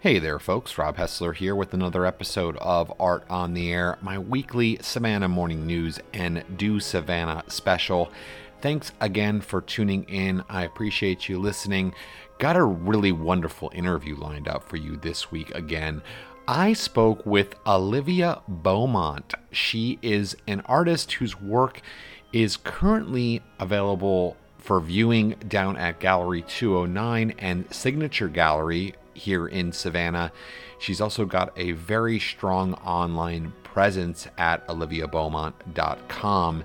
Hey there, folks. Rob Hessler here with another episode of Art on the Air, my weekly Savannah Morning News and Do Savannah special. Thanks again for tuning in. I appreciate you listening. Got a really wonderful interview lined up for you this week again. I spoke with Olivia Beaumont. She is an artist whose work is currently available for viewing down at Gallery 209 and Signature Gallery here in Savannah. She's also got a very strong online presence at oliviabeaumont.com.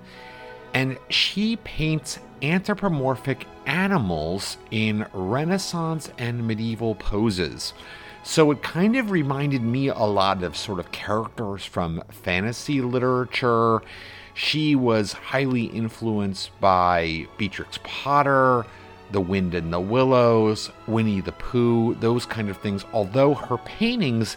And she paints anthropomorphic animals in Renaissance and medieval poses. So it kind of reminded me a lot of sort of characters from fantasy literature. She was highly influenced by Beatrix Potter, the Wind in the Willows, Winnie the Pooh, those kind of things, although her paintings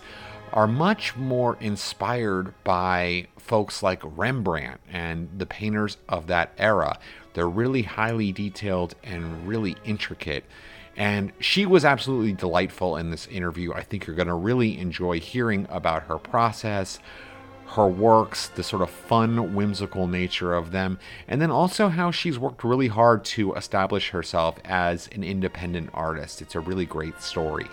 are much more inspired by folks like Rembrandt and the painters of that era. They're really highly detailed and really intricate. And she was absolutely delightful in this interview. I think you're going to really enjoy hearing about her process, her works, the sort of fun, whimsical nature of them, and then also how she's worked really hard to establish herself as an independent artist. It's a really great story.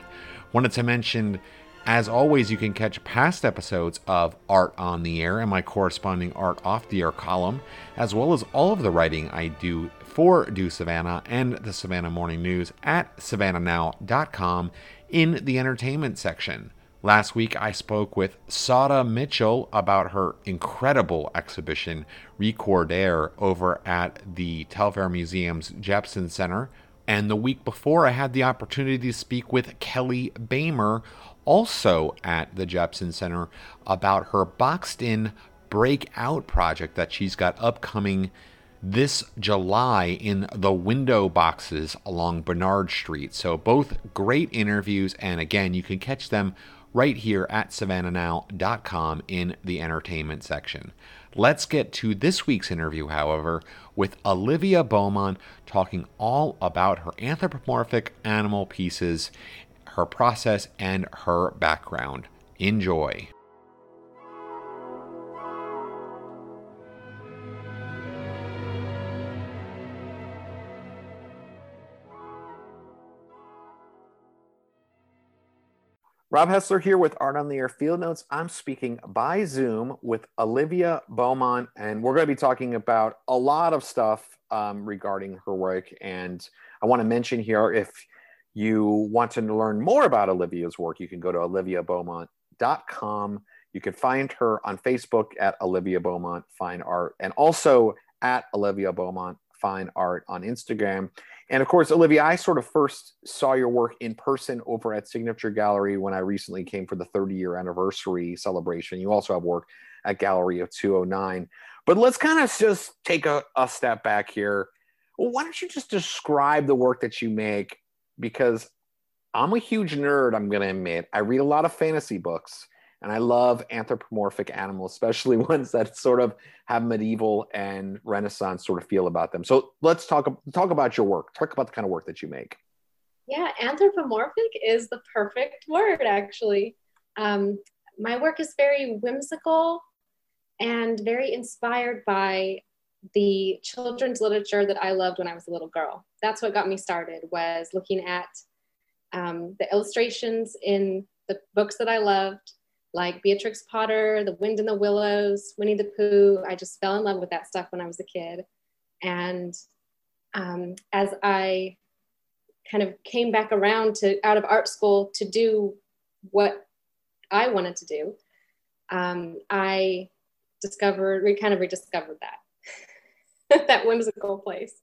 Wanted to mention, as always, you can catch past episodes of Art on the Air and my corresponding Art Off the Air column, as well as all of the writing I do for Do Savannah and the Savannah Morning News at savannahnow.com in the entertainment section. Last week, I spoke with Sada Mitchell about her incredible exhibition, Recordair, over at the Telfair Museum's Jepson Center. And the week before, I had the opportunity to speak with Kelly Bamer, also at the Jepson Center, about her boxed in breakout project that she's got upcoming this July in the window boxes along Bernard Street. So, both great interviews, and again, you can catch them right here at savannahnow.com in the entertainment section. Let's get to this week's interview, however, with Olivia Beaumont talking all about her anthropomorphic animal pieces, her process, and her background. Enjoy. Rob Hessler here with Art on the Air Field Notes. I'm speaking by Zoom with Olivia Beaumont, and we're going to be talking about a lot of stuff um, regarding her work. And I want to mention here if you want to learn more about Olivia's work, you can go to oliviabeaumont.com. You can find her on Facebook at Olivia Beaumont Fine Art and also at Olivia Beaumont Fine Art on Instagram. And of course, Olivia, I sort of first saw your work in person over at Signature Gallery when I recently came for the 30 year anniversary celebration. You also have work at Gallery of 209. But let's kind of just take a, a step back here. Well, why don't you just describe the work that you make? Because I'm a huge nerd, I'm going to admit. I read a lot of fantasy books and I love anthropomorphic animals, especially ones that sort of have medieval and Renaissance sort of feel about them. So let's talk talk about your work. Talk about the kind of work that you make. Yeah, anthropomorphic is the perfect word, actually. Um, my work is very whimsical and very inspired by the children's literature that I loved when I was a little girl. That's what got me started was looking at um, the illustrations in the books that I loved like Beatrix Potter, The Wind in the Willows, Winnie the Pooh. I just fell in love with that stuff when I was a kid. And um, as I kind of came back around to out of art school to do what I wanted to do, um, I discovered, we kind of rediscovered that, that whimsical place.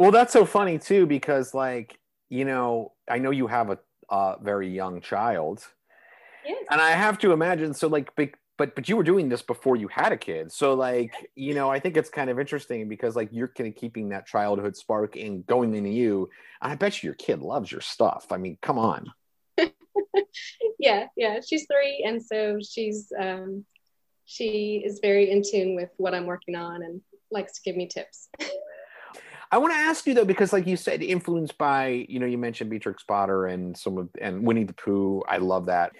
Well, that's so funny too, because like, you know, I know you have a, a very young child Yes. And I have to imagine, so like, but but you were doing this before you had a kid, so like, you know, I think it's kind of interesting because like you're kind of keeping that childhood spark and going into you. And I bet you your kid loves your stuff. I mean, come on. yeah, yeah, she's three, and so she's um, she is very in tune with what I'm working on and likes to give me tips. I want to ask you though, because like you said, influenced by you know you mentioned Beatrix Potter and some of and Winnie the Pooh. I love that.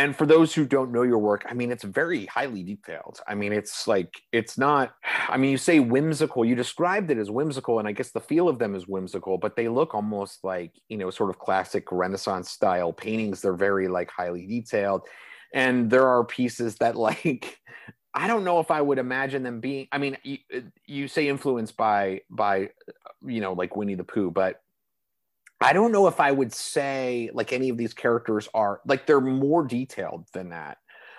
And for those who don't know your work, I mean, it's very highly detailed. I mean, it's like, it's not, I mean, you say whimsical, you described it as whimsical, and I guess the feel of them is whimsical, but they look almost like, you know, sort of classic Renaissance style paintings. They're very like highly detailed. And there are pieces that like, I don't know if I would imagine them being, I mean, you, you say influenced by, by, you know, like Winnie the Pooh, but I don't know if I would say like any of these characters are like they're more detailed than that.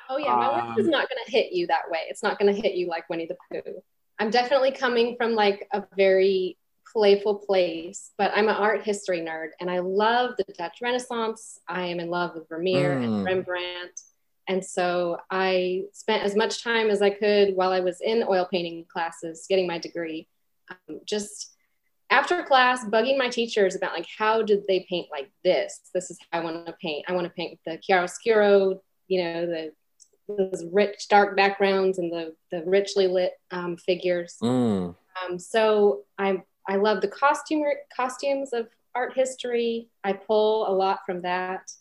Oh yeah, my work um, is not going to hit you that way. It's not going to hit you like Winnie the Pooh. I'm definitely coming from like a very playful place, but I'm an art history nerd and I love the Dutch Renaissance. I am in love with Vermeer mm. and Rembrandt. And so I spent as much time as I could while I was in oil painting classes getting my degree, um, just after class bugging my teachers about like how did they paint like this? This is how i want to paint. I want to paint the chiaroscuro you know the those rich dark backgrounds and the the richly lit um, figures. Mm. um, so i i love the costume costumes of art history. I pull a lot from that.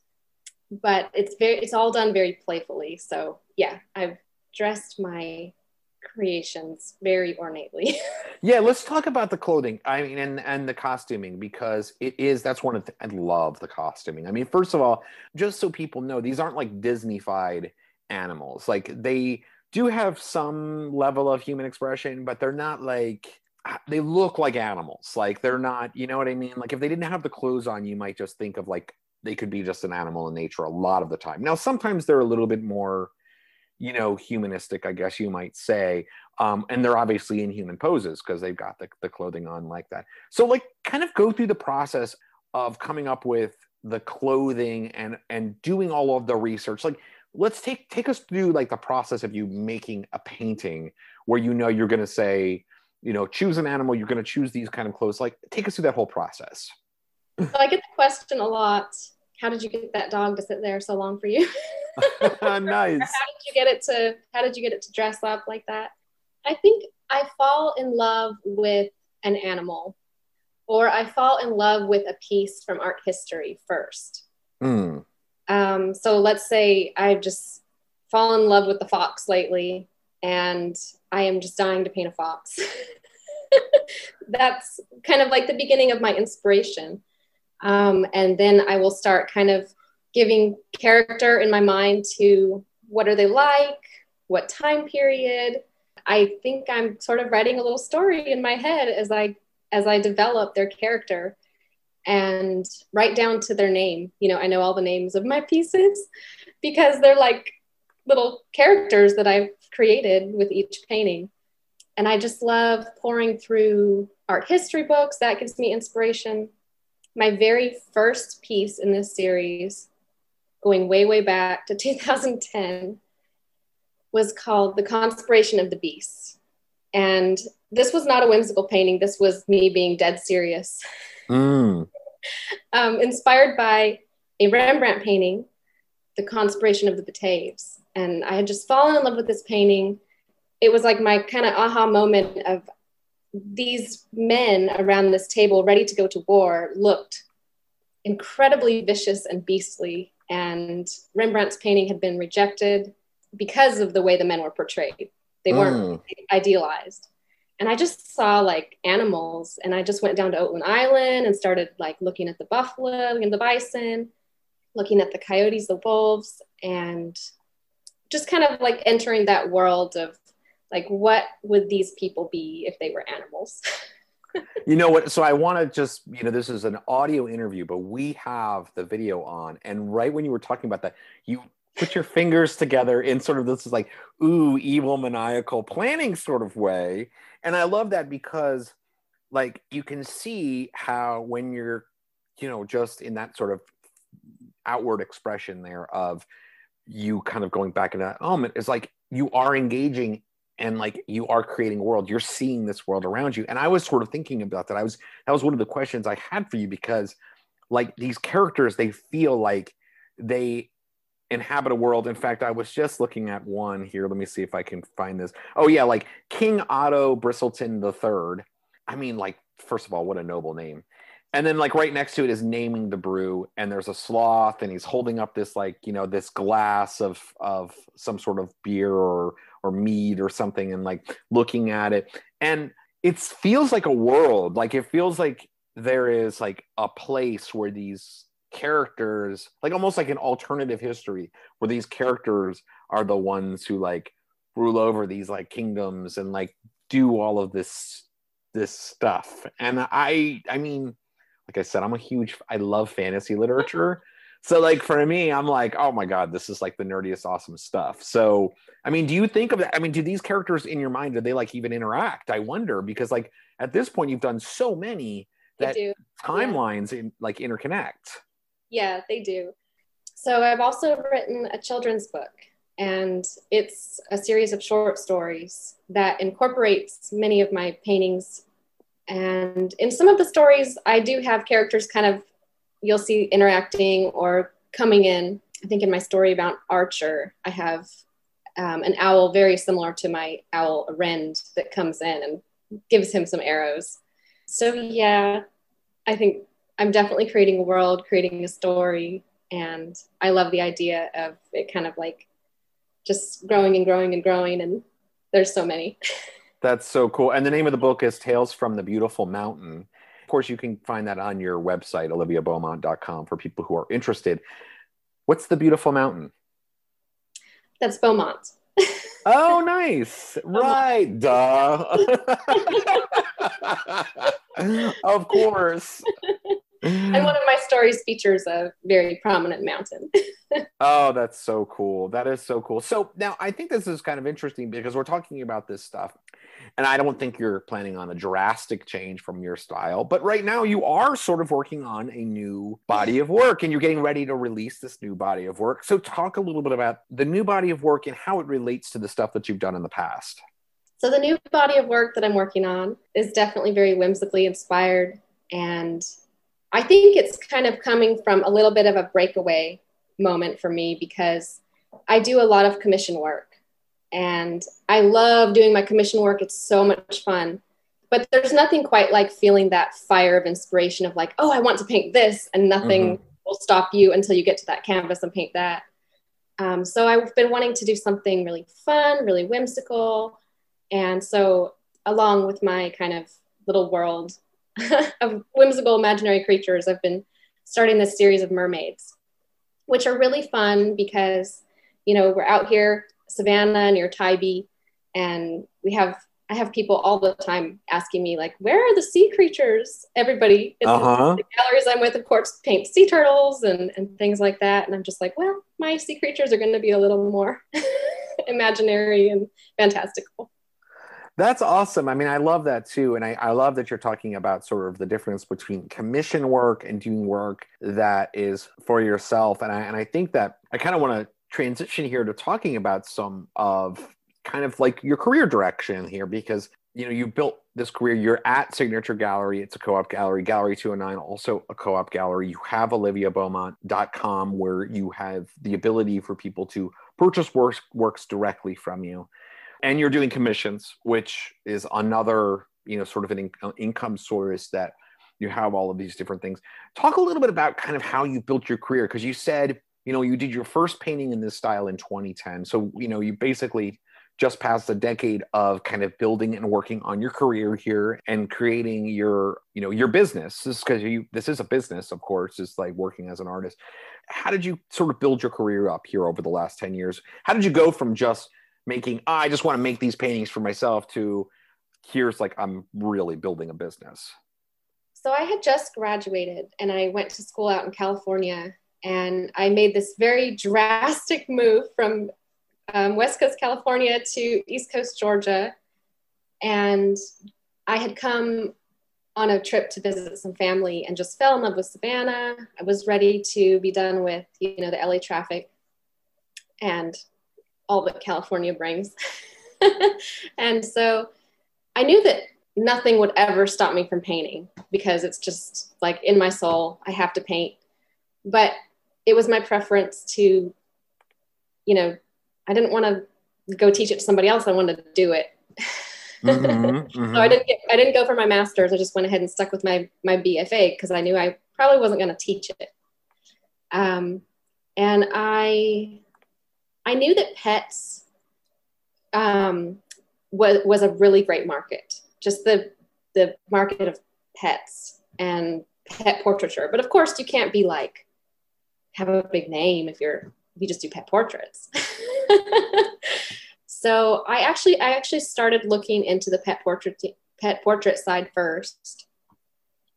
But it's very it's all done very playfully. So yeah i've dressed my creations very ornately. yeah, let's talk about the clothing. I mean, and and the costuming because it is that's one of the I love the costuming. I mean, first of all, just so people know, these aren't like Disneyfied animals. Like they do have some level of human expression, but they're not like ah, they look like animals. Like they're not, you know what I mean? Like if they didn't have the clothes on, you might just think of like they could be just an animal in nature a lot of the time. Now, sometimes they're a little bit more you know, humanistic, I guess you might say. Um, and they're obviously in human poses because they've got the, the clothing on like that. So, like, kind of go through the process of coming up with the clothing and and doing all of the research. Like, let's take take us through like the process of you making a painting where you know you're going to say, you know, choose an animal. You're going to choose these kind of clothes. Like, take us through that whole process. So I get the question a lot. How did you get that dog to sit there so long for you? nice. how did you get it to how did you get it to dress up like that? I think I fall in love with an animal or I fall in love with a piece from art history first. Mm. Um, so let's say I've just fallen in love with the fox lately and I am just dying to paint a fox. That's kind of like the beginning of my inspiration. Um, and then I will start kind of giving character in my mind to what are they like, what time period. I think I'm sort of writing a little story in my head as I as I develop their character and write down to their name. You know, I know all the names of my pieces because they're like little characters that I've created with each painting. And I just love pouring through art history books. That gives me inspiration. My very first piece in this series going way, way back to 2010, was called The Conspiration of the Beasts. And this was not a whimsical painting, this was me being dead serious. Mm. um, inspired by a Rembrandt painting, The Conspiration of the Bataves. And I had just fallen in love with this painting. It was like my kind of aha moment of these men around this table ready to go to war looked incredibly vicious and beastly and Rembrandt's painting had been rejected because of the way the men were portrayed. They weren't mm. idealized. And I just saw like animals, and I just went down to Oatland Island and started like looking at the buffalo and the bison, looking at the coyotes, the wolves, and just kind of like entering that world of like what would these people be if they were animals you know what? So I want to just, you know, this is an audio interview, but we have the video on. And right when you were talking about that, you put your fingers together in sort of this is like, ooh, evil, maniacal planning sort of way. And I love that because, like, you can see how when you're, you know, just in that sort of outward expression there of you kind of going back in that moment, is like you are engaging and like you are creating a world you're seeing this world around you. And i was sort of thinking about that. I was that was one of the questions i had for you because like these characters they feel like they inhabit a world. In fact i was just looking at one here. Let me see if i can find this. Oh yeah like king otto bristleton the third. I mean like first of all, what a noble name. And then like right next to it is naming the brew, and there's a sloth, and he's holding up this like you know this glass of of some sort of beer or or mead or something, and like looking at it, and it feels like a world, like it feels like there is like a place where these characters like almost like an alternative history where these characters are the ones who like rule over these like kingdoms and like do all of this this stuff. And i i mean like i said i'm a huge i love fantasy literature so like for me i'm like oh my god this is like the nerdiest awesome stuff so i mean do you think of that i mean do these characters in your mind do they like even interact i wonder because like at this point you've done so many that timelines yeah. in, like interconnect yeah, they do. So I've also written a children's book, and it's a series of short stories that incorporates many of my paintings. And in some of the stories, I do have characters kind of you'll see interacting or coming in. I think in my story about Archer, I have um, an owl very similar to my owl Rend that comes in and gives him some arrows. So yeah, I think I'm definitely creating a world, creating a story, and I love the idea of it kind of like just growing and growing and growing and there's so many. That's so cool. And the name of the book is Tales from the Beautiful Mountain. Of course, you can find that on your website, oliviabeaumont.com, for people who are interested. What's the beautiful mountain? That's Beaumont. oh, nice. Right. Duh. of course and one of my stories features a very prominent mountain. Oh, that's so cool. That is so cool. So now I think this is kind of interesting because we're talking about this stuff. And I don't think you're planning on a drastic change from your style, but right now you are sort of working on a new body of work and you're getting ready to release this new body of work. So, talk a little bit about the new body of work and how it relates to the stuff that you've done in the past. So, the new body of work that I'm working on is definitely very whimsically inspired and I think it's kind of coming from a little bit of a breakaway moment for me because I do a lot of commission work and I love doing my commission work. It's so much fun. But there's nothing quite like feeling that fire of inspiration of like, oh, I want to paint this, and nothing mm-hmm. will stop you until you get to that canvas and paint that. Um, so I've been wanting to do something really fun, really whimsical. And so, along with my kind of little world of whimsical imaginary creatures, I've been starting this series of mermaids, which are really fun because, you know, we're out here, Savannah near Tybee, and we have I have people all the time asking me like, "Where are the sea creatures?" Everybody, uh-huh. the galleries I'm with, of course, paint sea turtles and and things like that, and I'm just like, well, my sea creatures are going to be a little more imaginary and fantastical. That's awesome. I mean, I love that too. And I, I love that you're talking about sort of the difference between commission work and doing work that is for yourself. And I, and I think that I kind of want to transition here to talking about some of kind of like your career direction here because you know you built this career you're at signature gallery it's a co-op gallery gallery 209 also a co-op gallery you have oliviabeaumont.com where you have the ability for people to purchase works works directly from you and you're doing commissions which is another you know sort of an in- uh, income source that you have all of these different things. Talk a little bit about kind of how you built your career because you said you know you did your first painting in this style in 2010 so you know you basically just passed a decade of kind of building and working on your career here and creating your you know your business. This because you this is a business of course it's like working as an artist. How did you sort of build your career up here over the last 10 years? How did you go from just making oh, i just want to make these paintings for myself to here's like i'm really building a business. So i had just graduated and i went to school out in california and i made this very drastic move from um, west coast california to east coast georgia and i had come on a trip to visit some family and just fell in love with savannah. I was ready to be done with you know the la traffic and all that California brings. and so I knew that nothing would ever stop me from painting because it's just like in my soul, I have to paint. But it was my preference to, you know, I didn't want to go teach it to somebody else. I wanted to do it. Mm-hmm, mm-hmm. so I didn't get I didn't go for my master's. I just went ahead and stuck with my my BFA because I knew I probably wasn't going to teach it. Um, and I I knew that pets um, was was a really great market. Just the the market of pets and pet portraiture. But of course, you can't be like have a big name if you're if you just do pet portraits. so I actually I actually started looking into the pet portrait pet portrait side first,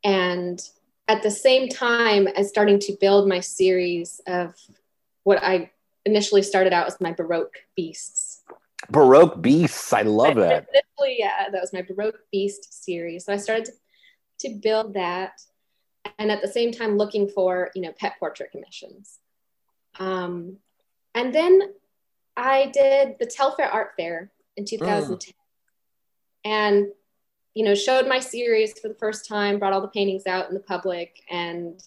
and at the same time as starting to build my series of what I initially started out as my Baroque beasts. Baroque beasts, I love that. Initially, yeah, that was my Baroque beast series. So I started to, to build that, and at the same time looking for you know pet portrait commissions. Um, and then I did the Telfair Art Fair in 2010. Mm. And, you know, showed my series for the first time, brought all the paintings out in the public, and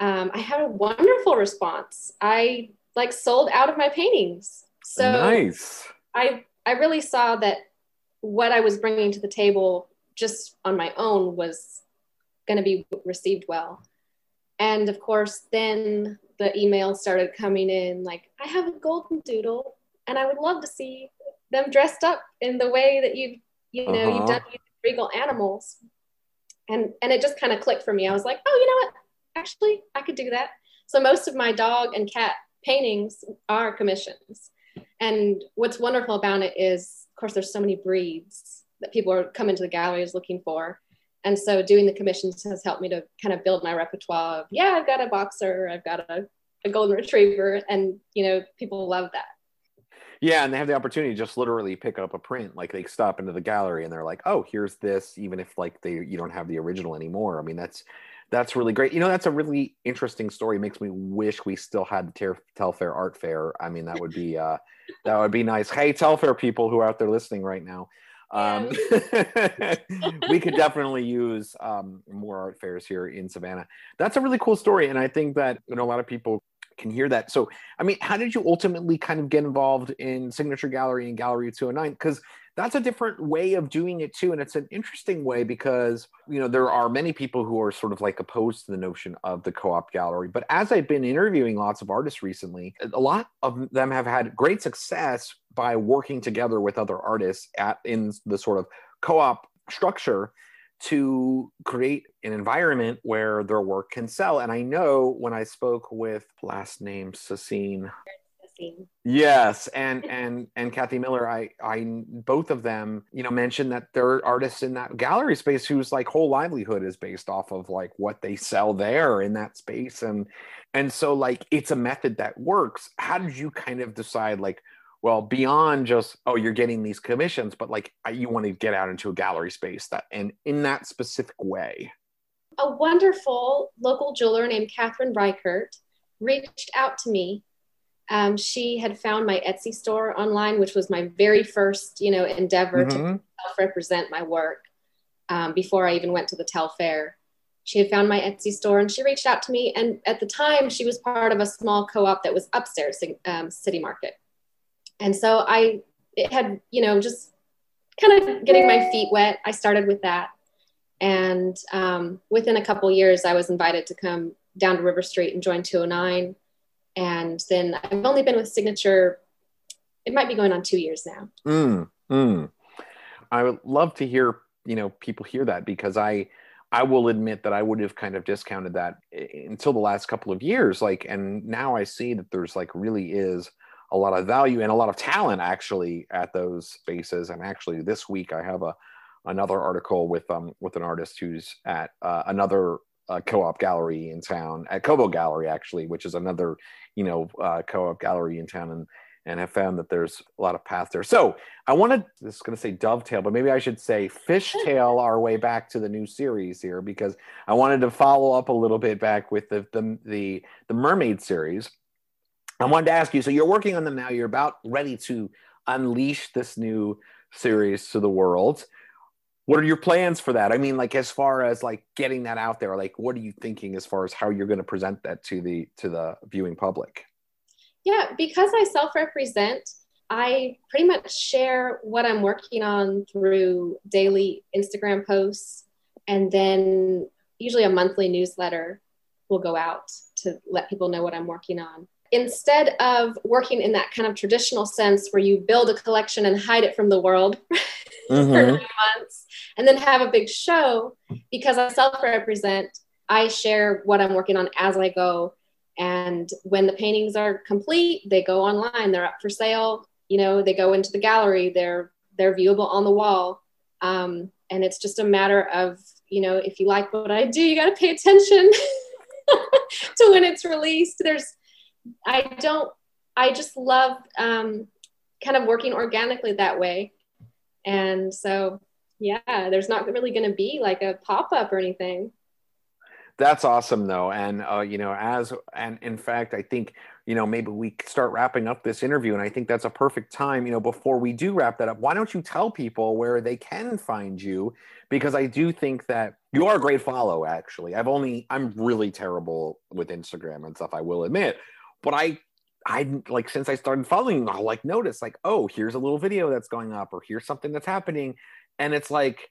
um, I had a wonderful response. I like sold out of my paintings. So nice. I I really saw that what I was bringing to the table just on my own was going to be received well. And of course, then the emails started coming in like, I have a golden doodle and I would love to see them dressed up in the way that you've, you know, uh-huh. you've done regal animals. And, and it just kind of clicked for me. I was like, oh, you know what? Actually, I could do that. So most of my dog and cat paintings are commissions. And what's wonderful about it is, of course, there's so many breeds that people are coming to the galleries looking for and so doing the commissions has helped me to kind of build my repertoire of yeah i've got a boxer i've got a, a golden retriever and you know people love that yeah and they have the opportunity to just literally pick up a print like they stop into the gallery and they're like oh here's this even if like they you don't have the original anymore i mean that's that's really great you know that's a really interesting story makes me wish we still had the telfair art fair i mean that would be uh that would be nice hey telfair people who are out there listening right now um, we could definitely use um, more art fairs here in Savannah. That's a really cool story, and I think that you know a lot of people can hear that. So, I mean, how did you ultimately kind of get involved in Signature Gallery and Gallery 209? Because that's a different way of doing it too. And it's an interesting way because, you know, there are many people who are sort of like opposed to the notion of the co op gallery. But as I've been interviewing lots of artists recently, a lot of them have had great success by working together with other artists at in the sort of co op structure to create an environment where their work can sell. And I know when I spoke with last name Sassine. Yes, and and and Kathy Miller, I I both of them, you know, mentioned that there are artists in that gallery space whose like whole livelihood is based off of like what they sell there in that space, and and so like it's a method that works. How did you kind of decide like well beyond just oh you're getting these commissions but like you want to get out into a gallery space that and in that specific way? A wonderful local jeweler named catherine reichert reached out to me um, she had found my etsy store online which was my very first you know endeavor mm-hmm. to self-represent my work um, before i even went to the telfair she had found my etsy store and she reached out to me and at the time she was part of a small co-op that was upstairs um, city market and so I it had, you know, just kind of getting my feet wet. I started with that. And um, within a couple years, I was invited to come down to River Street and join 209. And then I've only been with Signature, it might be going on two years now. Mm, mm. I would love to hear, you know, people hear that because I, I will admit that I would have kind of discounted that until the last couple of years. Like, and now I see that there's like really is a lot of value and a lot of talent actually at those spaces. And actually, this week I have a another article with um with an artist who's at uh, another uh, co-op gallery in town at Kobo Gallery actually, which is another you know uh, co-op gallery in town and and have found that there's a lot of path there. So I wanted this is going to say dovetail, but maybe I should say fishtail our way back to the new series here because I wanted to follow up a little bit back with the the the, the mermaid series I wanted to ask you so you're working on them now, you're about ready to unleash this new series to the world. What are your plans for that? I mean, like as far as like getting that out there, like what are you thinking as far as how you're going to present that to the to the viewing public? Yeah, because I self-represent, I pretty much share what I'm working on through daily Instagram posts, and then usually a monthly newsletter will go out to let people know what I'm working on. Instead of working in that kind of traditional sense where you build a collection and hide it from the world mm-hmm. for nine months and then have a big show, because I self represent, I share what I'm working on as I go. And when the paintings are complete, they go online, they're up for sale. You know they go into the gallery. They're they're viewable on the wall. Um, and it's just a matter of you know if you like what i do you got to pay attention to when it's released. There's i don't i just love um, kind of working organically that way and so yeah there's not really going to be like a pop-up or anything. That's awesome though. And uh, you know as and in fact i think you know maybe we start wrapping up this interview and i think that's a perfect time you know before we do wrap that up why don't you tell people where they can find you? Because i do think that you are a great follow actually. I've only i'm really terrible with instagram and stuff i will admit. But i I like since I started following, I'll like notice like, oh, here's a little video that's going up, or here's something that's happening, and it's like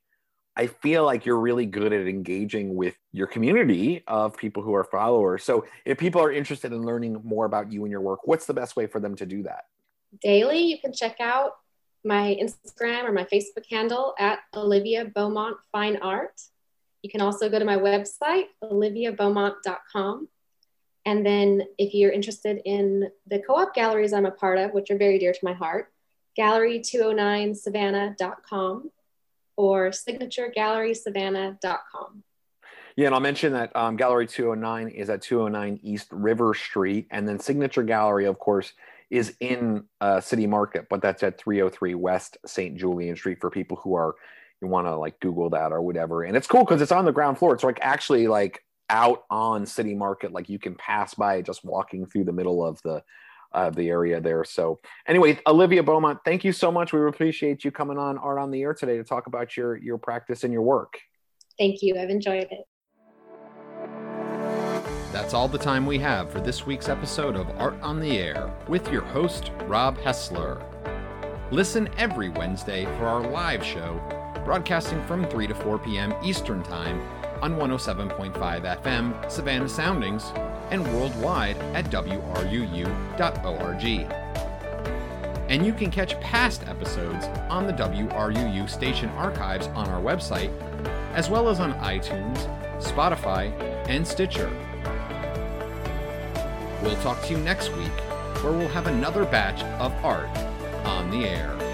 I feel like you're really good at engaging with your community of people who are followers. So if people are interested in learning more about you and your work, what's the best way for them to do that? Daily, you can check out my Instagram or my Facebook handle at Olivia Beaumont Fine Art. You can also go to my website, oliviabeaumont.com. And then if you're interested in the co-op galleries I'm a part of, which are very dear to my heart, gallery209savannah.com or signaturegallerysavannah.com. Yeah, and I'll mention that um, Gallery 209 is at 209 East River Street, and then Signature Gallery, of course, is in uh, City Market, but that's at 303 West St. Julian Street for people who are you want to like Google that or whatever. And it's cool because it's on the ground floor. It's like actually like out on City Market, like you can pass by just walking through the middle of the uh, the area there. So anyway, Olivia Beaumont, thank you so much. We appreciate you coming on Art on the Air today to talk about your your practice and your work. Thank you. I've enjoyed it. That's all the time we have for this week's episode of Art on the Air with your host, Rob Hessler. Listen every Wednesday for our live show, broadcasting from 3 to 4 p.m. Eastern Time on 107.5 FM, Savannah Soundings, and worldwide at WRUU.org. And you can catch past episodes on the WRUU station archives on our website, as well as on iTunes, Spotify, and Stitcher. We'll talk to you next week, where we'll have another batch of art on the air.